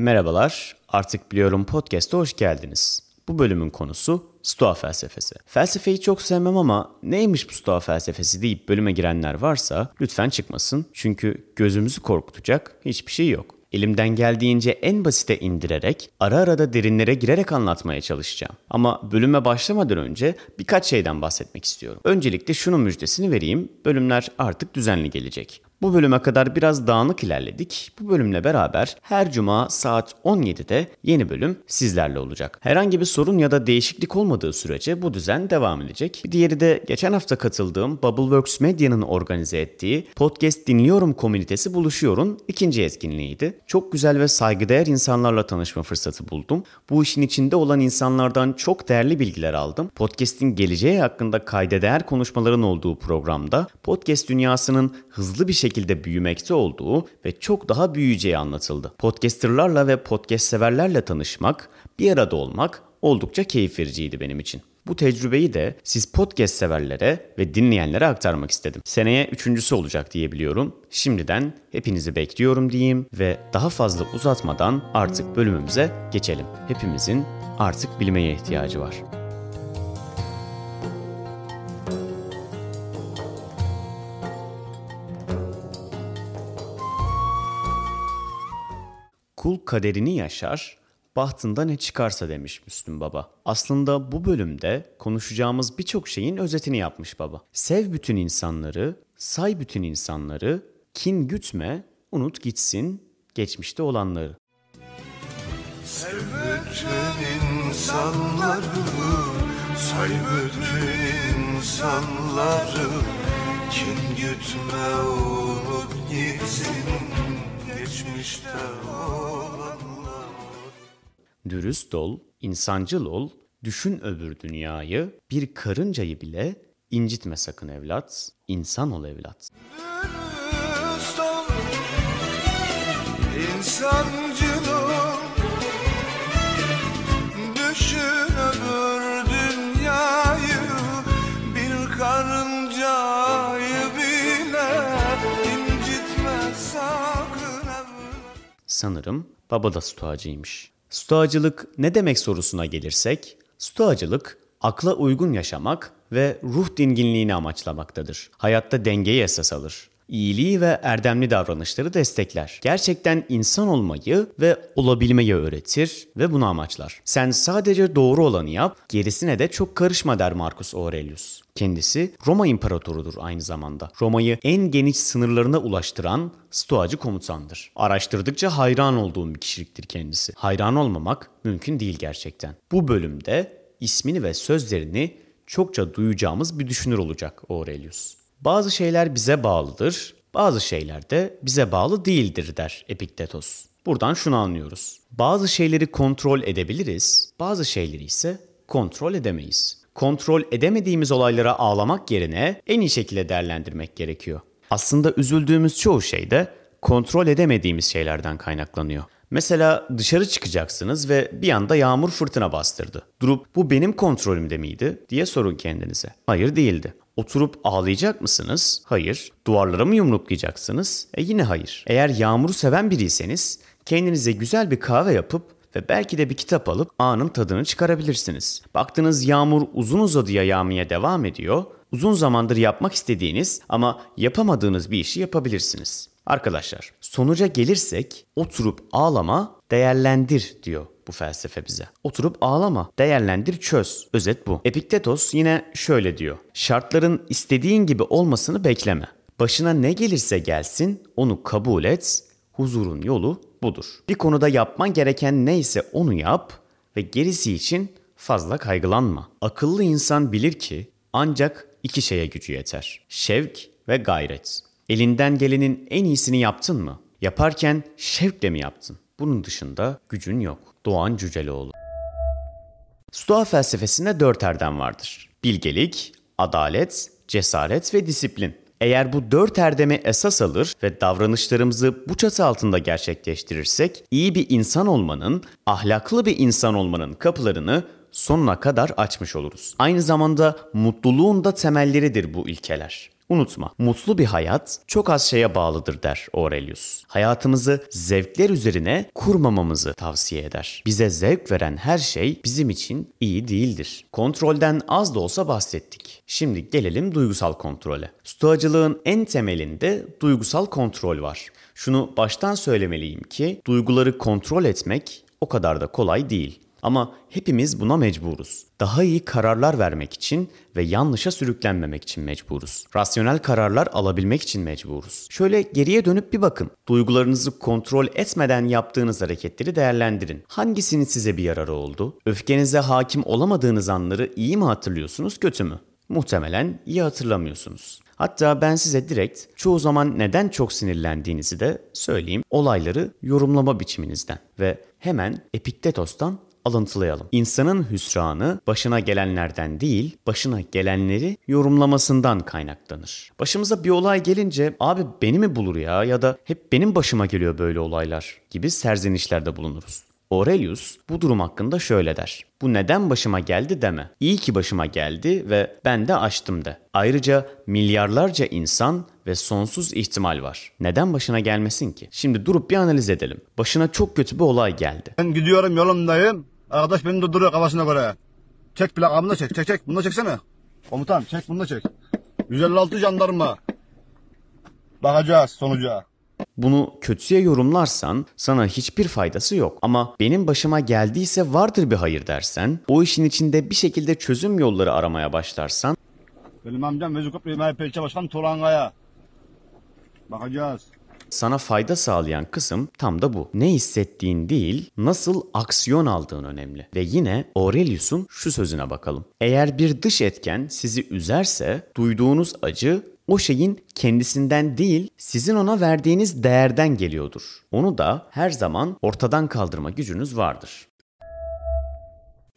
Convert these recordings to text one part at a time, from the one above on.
Merhabalar, Artık Biliyorum Podcast'a hoş geldiniz. Bu bölümün konusu Stoa felsefesi. Felsefeyi çok sevmem ama neymiş bu Stoa felsefesi deyip bölüme girenler varsa lütfen çıkmasın. Çünkü gözümüzü korkutacak hiçbir şey yok. Elimden geldiğince en basite indirerek, ara ara da derinlere girerek anlatmaya çalışacağım. Ama bölüme başlamadan önce birkaç şeyden bahsetmek istiyorum. Öncelikle şunun müjdesini vereyim. Bölümler artık düzenli gelecek. Bu bölüme kadar biraz dağınık ilerledik. Bu bölümle beraber her cuma saat 17'de yeni bölüm sizlerle olacak. Herhangi bir sorun ya da değişiklik olmadığı sürece bu düzen devam edecek. Bir diğeri de geçen hafta katıldığım Bubbleworks Medya'nın organize ettiği Podcast Dinliyorum komünitesi Buluşuyor'un ikinci etkinliğiydi. Çok güzel ve saygıdeğer insanlarla tanışma fırsatı buldum. Bu işin içinde olan insanlardan çok değerli bilgiler aldım. Podcast'in geleceği hakkında kayda değer konuşmaların olduğu programda podcast dünyasının hızlı bir şekilde şekilde büyümekte olduğu ve çok daha büyüyeceği anlatıldı. Podcasterlarla ve podcast severlerle tanışmak, bir arada olmak oldukça keyif vericiydi benim için. Bu tecrübeyi de siz podcast severlere ve dinleyenlere aktarmak istedim. Seneye üçüncüsü olacak diye biliyorum. Şimdiden hepinizi bekliyorum diyeyim ve daha fazla uzatmadan artık bölümümüze geçelim. Hepimizin artık bilmeye ihtiyacı var. Kul kaderini yaşar, bahtında ne çıkarsa demiş Müslüm Baba. Aslında bu bölümde konuşacağımız birçok şeyin özetini yapmış baba. Sev bütün insanları, say bütün insanları, kin gütme, unut gitsin geçmişte olanları. Sev bütün insanları, say bütün insanları, kin gütme, unut gitsin geçmişte olanlar. Dürüst ol, insancıl ol, düşün öbür dünyayı, bir karıncayı bile incitme sakın evlat, insan ol evlat. Dürüst ol, insancıl Sanırım baba da stoacıymış. Stoacılık ne demek sorusuna gelirsek, stoacılık akla uygun yaşamak ve ruh dinginliğini amaçlamaktadır. Hayatta dengeyi esas alır iyiliği ve erdemli davranışları destekler. Gerçekten insan olmayı ve olabilmeyi öğretir ve bunu amaçlar. Sen sadece doğru olanı yap, gerisine de çok karışma der Marcus Aurelius. Kendisi Roma imparatorudur aynı zamanda. Roma'yı en geniş sınırlarına ulaştıran Stoacı komutandır. Araştırdıkça hayran olduğum bir kişiliktir kendisi. Hayran olmamak mümkün değil gerçekten. Bu bölümde ismini ve sözlerini çokça duyacağımız bir düşünür olacak Aurelius. Bazı şeyler bize bağlıdır, bazı şeyler de bize bağlı değildir der Epiktetos. Buradan şunu anlıyoruz. Bazı şeyleri kontrol edebiliriz, bazı şeyleri ise kontrol edemeyiz. Kontrol edemediğimiz olaylara ağlamak yerine en iyi şekilde değerlendirmek gerekiyor. Aslında üzüldüğümüz çoğu şey de kontrol edemediğimiz şeylerden kaynaklanıyor. Mesela dışarı çıkacaksınız ve bir anda yağmur fırtına bastırdı. Durup bu benim kontrolümde miydi diye sorun kendinize. Hayır değildi. Oturup ağlayacak mısınız? Hayır. Duvarlara mı yumruklayacaksınız? E yine hayır. Eğer yağmuru seven biriyseniz kendinize güzel bir kahve yapıp ve belki de bir kitap alıp anın tadını çıkarabilirsiniz. Baktınız yağmur uzun uzadıya yağmaya devam ediyor. Uzun zamandır yapmak istediğiniz ama yapamadığınız bir işi yapabilirsiniz. Arkadaşlar sonuca gelirsek oturup ağlama değerlendir diyor bu felsefe bize. Oturup ağlama, değerlendir, çöz. Özet bu. Epiktetos yine şöyle diyor. Şartların istediğin gibi olmasını bekleme. Başına ne gelirse gelsin onu kabul et. Huzurun yolu budur. Bir konuda yapman gereken neyse onu yap ve gerisi için fazla kaygılanma. Akıllı insan bilir ki ancak iki şeye gücü yeter. Şevk ve gayret. Elinden gelenin en iyisini yaptın mı? Yaparken şevkle mi yaptın? Bunun dışında gücün yok. Doğan Cüceloğlu Stoa felsefesinde dört erdem vardır. Bilgelik, adalet, cesaret ve disiplin. Eğer bu dört erdemi esas alır ve davranışlarımızı bu çatı altında gerçekleştirirsek, iyi bir insan olmanın, ahlaklı bir insan olmanın kapılarını sonuna kadar açmış oluruz. Aynı zamanda mutluluğun da temelleridir bu ilkeler. Unutma, mutlu bir hayat çok az şeye bağlıdır der Aurelius. Hayatımızı zevkler üzerine kurmamamızı tavsiye eder. Bize zevk veren her şey bizim için iyi değildir. Kontrolden az da olsa bahsettik. Şimdi gelelim duygusal kontrole. Stoacılığın en temelinde duygusal kontrol var. Şunu baştan söylemeliyim ki duyguları kontrol etmek o kadar da kolay değil. Ama hepimiz buna mecburuz. Daha iyi kararlar vermek için ve yanlışa sürüklenmemek için mecburuz. Rasyonel kararlar alabilmek için mecburuz. Şöyle geriye dönüp bir bakın. Duygularınızı kontrol etmeden yaptığınız hareketleri değerlendirin. Hangisinin size bir yararı oldu? Öfkenize hakim olamadığınız anları iyi mi hatırlıyorsunuz, kötü mü? Muhtemelen iyi hatırlamıyorsunuz. Hatta ben size direkt çoğu zaman neden çok sinirlendiğinizi de söyleyeyim. Olayları yorumlama biçiminizden ve hemen Epiktetos'tan alıntılayalım. İnsanın hüsranı başına gelenlerden değil, başına gelenleri yorumlamasından kaynaklanır. Başımıza bir olay gelince abi beni mi bulur ya ya da hep benim başıma geliyor böyle olaylar gibi serzenişlerde bulunuruz. Aurelius bu durum hakkında şöyle der. Bu neden başıma geldi deme. İyi ki başıma geldi ve ben de açtım de. Ayrıca milyarlarca insan ve sonsuz ihtimal var. Neden başına gelmesin ki? Şimdi durup bir analiz edelim. Başına çok kötü bir olay geldi. Ben gidiyorum yolumdayım. Arkadaş beni durduruyor kafasına göre. Çek plakamı da çek. Çek çek. Bunu da çeksene. Komutan çek bunu da çek. 156 jandarma. Bakacağız sonuca. Bunu kötüye yorumlarsan sana hiçbir faydası yok. Ama benim başıma geldiyse vardır bir hayır dersen, o işin içinde bir şekilde çözüm yolları aramaya başlarsan Benim amcam İlçe Başkanı Turan Kaya. Bakacağız. sana fayda sağlayan kısım tam da bu. Ne hissettiğin değil, nasıl aksiyon aldığın önemli. Ve yine Aurelius'un şu sözüne bakalım. Eğer bir dış etken sizi üzerse, duyduğunuz acı o şeyin kendisinden değil, sizin ona verdiğiniz değerden geliyordur. Onu da her zaman ortadan kaldırma gücünüz vardır.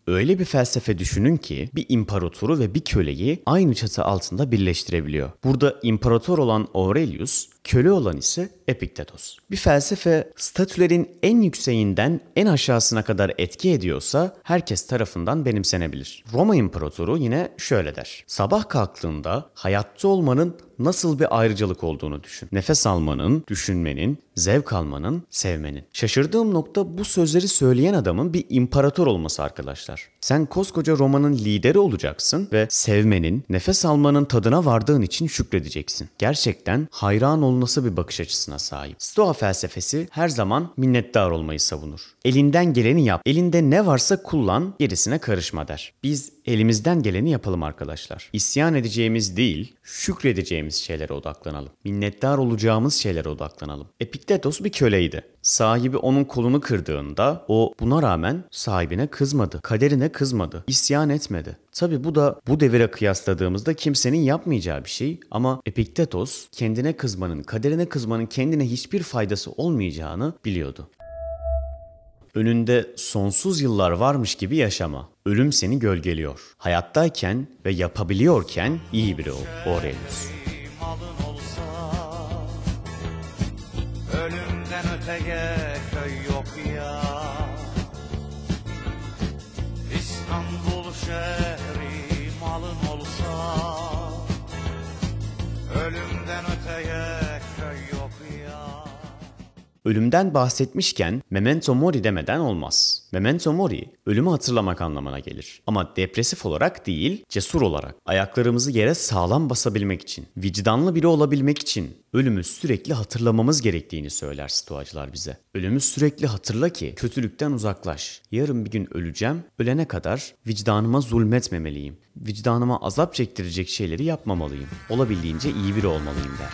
Öyle bir felsefe düşünün ki bir imparatoru ve bir köleyi aynı çatı altında birleştirebiliyor. Burada imparator olan Aurelius, köle olan ise Epiktetos. Bir felsefe statülerin en yükseğinden en aşağısına kadar etki ediyorsa herkes tarafından benimsenebilir. Roma İmparatoru yine şöyle der. Sabah kalktığında hayatta olmanın nasıl bir ayrıcalık olduğunu düşün. Nefes almanın, düşünmenin, zevk almanın, sevmenin. Şaşırdığım nokta bu sözleri söyleyen adamın bir imparator olması arkadaşlar. Sen koskoca Roma'nın lideri olacaksın ve sevmenin, nefes almanın tadına vardığın için şükredeceksin. Gerçekten hayran olunası bir bakış açısına sahip. Stoa felsefesi her zaman minnettar olmayı savunur. Elinden geleni yap, elinde ne varsa kullan, gerisine karışma der. Biz elimizden geleni yapalım arkadaşlar. İsyan edeceğimiz değil, şükredeceğimiz şeylere odaklanalım. Minnettar olacağımız şeylere odaklanalım. Epiktetos bir köleydi. Sahibi onun kolunu kırdığında o buna rağmen sahibine kızmadı. Kaderine kızmadı. isyan etmedi. Tabi bu da bu devire kıyasladığımızda kimsenin yapmayacağı bir şey ama Epiktetos kendine kızmanın, kaderine kızmanın kendine hiçbir faydası olmayacağını biliyordu. Önünde sonsuz yıllar varmış gibi yaşama. Ölüm seni gölgeliyor. Hayattayken ve yapabiliyorken iyi biri ol. Aurelius. Öteye köy yok ya İstanbul şehri malın olsa Ölümden öteye köy yok ya Ölümden bahsetmişken memento mori demeden olmaz. Memento mori ölümü hatırlamak anlamına gelir. Ama depresif olarak değil, cesur olarak. Ayaklarımızı yere sağlam basabilmek için, vicdanlı biri olabilmek için ölümü sürekli hatırlamamız gerektiğini söyler stoacılar bize. Ölümü sürekli hatırla ki kötülükten uzaklaş. Yarın bir gün öleceğim, ölene kadar vicdanıma zulmetmemeliyim. Vicdanıma azap çektirecek şeyleri yapmamalıyım. Olabildiğince iyi biri olmalıyım der.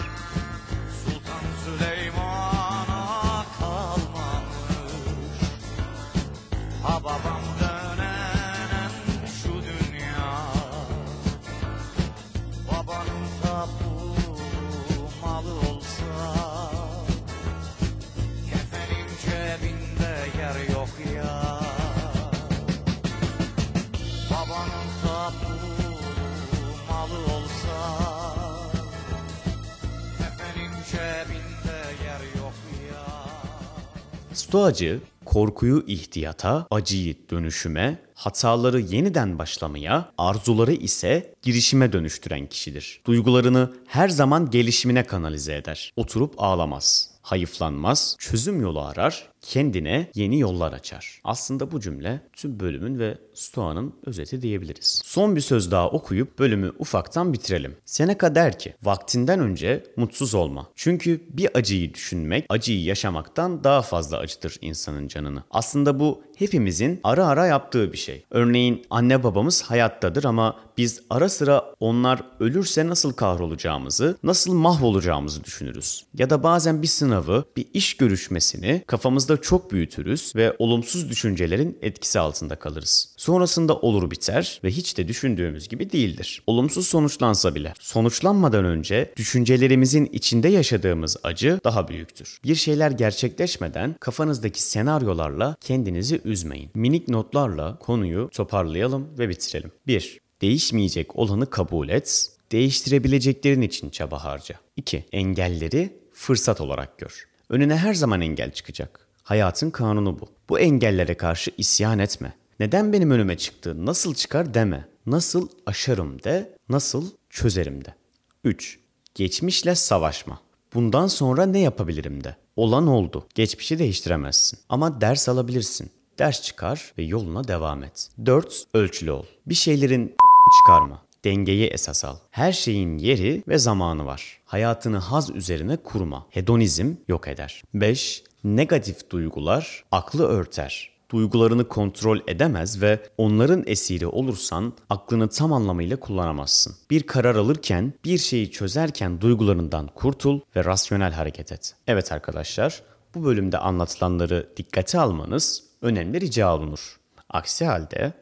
Stoacı korkuyu ihtiyata, acıyı dönüşüme, hataları yeniden başlamaya, arzuları ise girişime dönüştüren kişidir. Duygularını her zaman gelişimine kanalize eder. Oturup ağlamaz hayıflanmaz, çözüm yolu arar, kendine yeni yollar açar. Aslında bu cümle tüm bölümün ve Stoa'nın özeti diyebiliriz. Son bir söz daha okuyup bölümü ufaktan bitirelim. Seneca der ki, vaktinden önce mutsuz olma. Çünkü bir acıyı düşünmek, acıyı yaşamaktan daha fazla acıtır insanın canını. Aslında bu hepimizin ara ara yaptığı bir şey. Örneğin anne babamız hayattadır ama biz ara sıra onlar ölürse nasıl kahrolacağımızı, nasıl mahvolacağımızı düşünürüz. Ya da bazen bir sınavı, bir iş görüşmesini kafamızda çok büyütürüz ve olumsuz düşüncelerin etkisi altında kalırız. Sonrasında olur biter ve hiç de düşündüğümüz gibi değildir. Olumsuz sonuçlansa bile sonuçlanmadan önce düşüncelerimizin içinde yaşadığımız acı daha büyüktür. Bir şeyler gerçekleşmeden kafanızdaki senaryolarla kendinizi üzmeyin. Minik notlarla konuyu toparlayalım ve bitirelim. 1. Değişmeyecek olanı kabul et. Değiştirebileceklerin için çaba harca. 2. Engelleri fırsat olarak gör. Önüne her zaman engel çıkacak. Hayatın kanunu bu. Bu engellere karşı isyan etme. Neden benim önüme çıktı, nasıl çıkar deme. Nasıl aşarım de, nasıl çözerim de. 3. Geçmişle savaşma. Bundan sonra ne yapabilirim de. Olan oldu. Geçmişi değiştiremezsin. Ama ders alabilirsin. Ders çıkar ve yoluna devam et. 4. Ölçülü ol. Bir şeylerin çıkarma. Dengeyi esas al. Her şeyin yeri ve zamanı var. Hayatını haz üzerine kurma. Hedonizm yok eder. 5. Negatif duygular aklı örter. Duygularını kontrol edemez ve onların esiri olursan aklını tam anlamıyla kullanamazsın. Bir karar alırken, bir şeyi çözerken duygularından kurtul ve rasyonel hareket et. Evet arkadaşlar, bu bölümde anlatılanları dikkate almanız önemli rica olunur. Aksi halde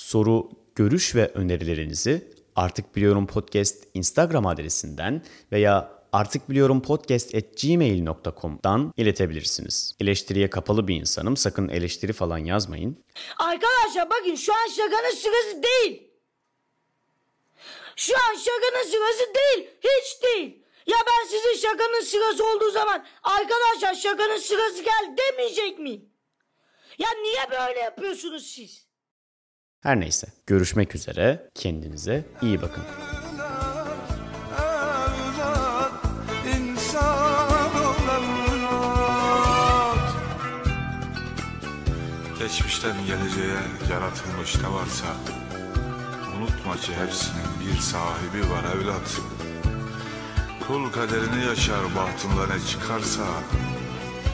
soru, görüş ve önerilerinizi Artık Biliyorum Podcast Instagram adresinden veya Artık Biliyorum Podcast at gmail.com'dan iletebilirsiniz. Eleştiriye kapalı bir insanım. Sakın eleştiri falan yazmayın. Arkadaşlar bakın şu an şakanın sırası değil. Şu an şakanın sırası değil. Hiç değil. Ya ben sizin şakanın sırası olduğu zaman arkadaşlar şakanın sırası gel demeyecek miyim? Ya niye böyle yapıyorsunuz siz? Her neyse. Görüşmek üzere. Kendinize iyi bakın. Geçmişten geleceğe yaratılmış ne varsa Unutma ki hepsinin bir sahibi var evlat. Kul kaderini yaşar bahtında ne çıkarsa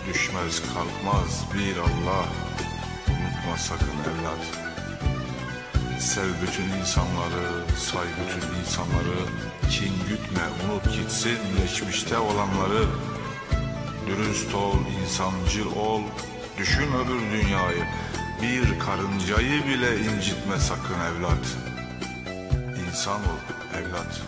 Düşmez kalkmaz bir Allah. Unutma sakın evlat. Sev bütün insanları, say bütün insanları. Kin gütme, unut gitsin geçmişte olanları. Dürüst ol, insancıl ol, düşün öbür dünyayı. Bir karıncayı bile incitme sakın evlat. İnsan ol evlat.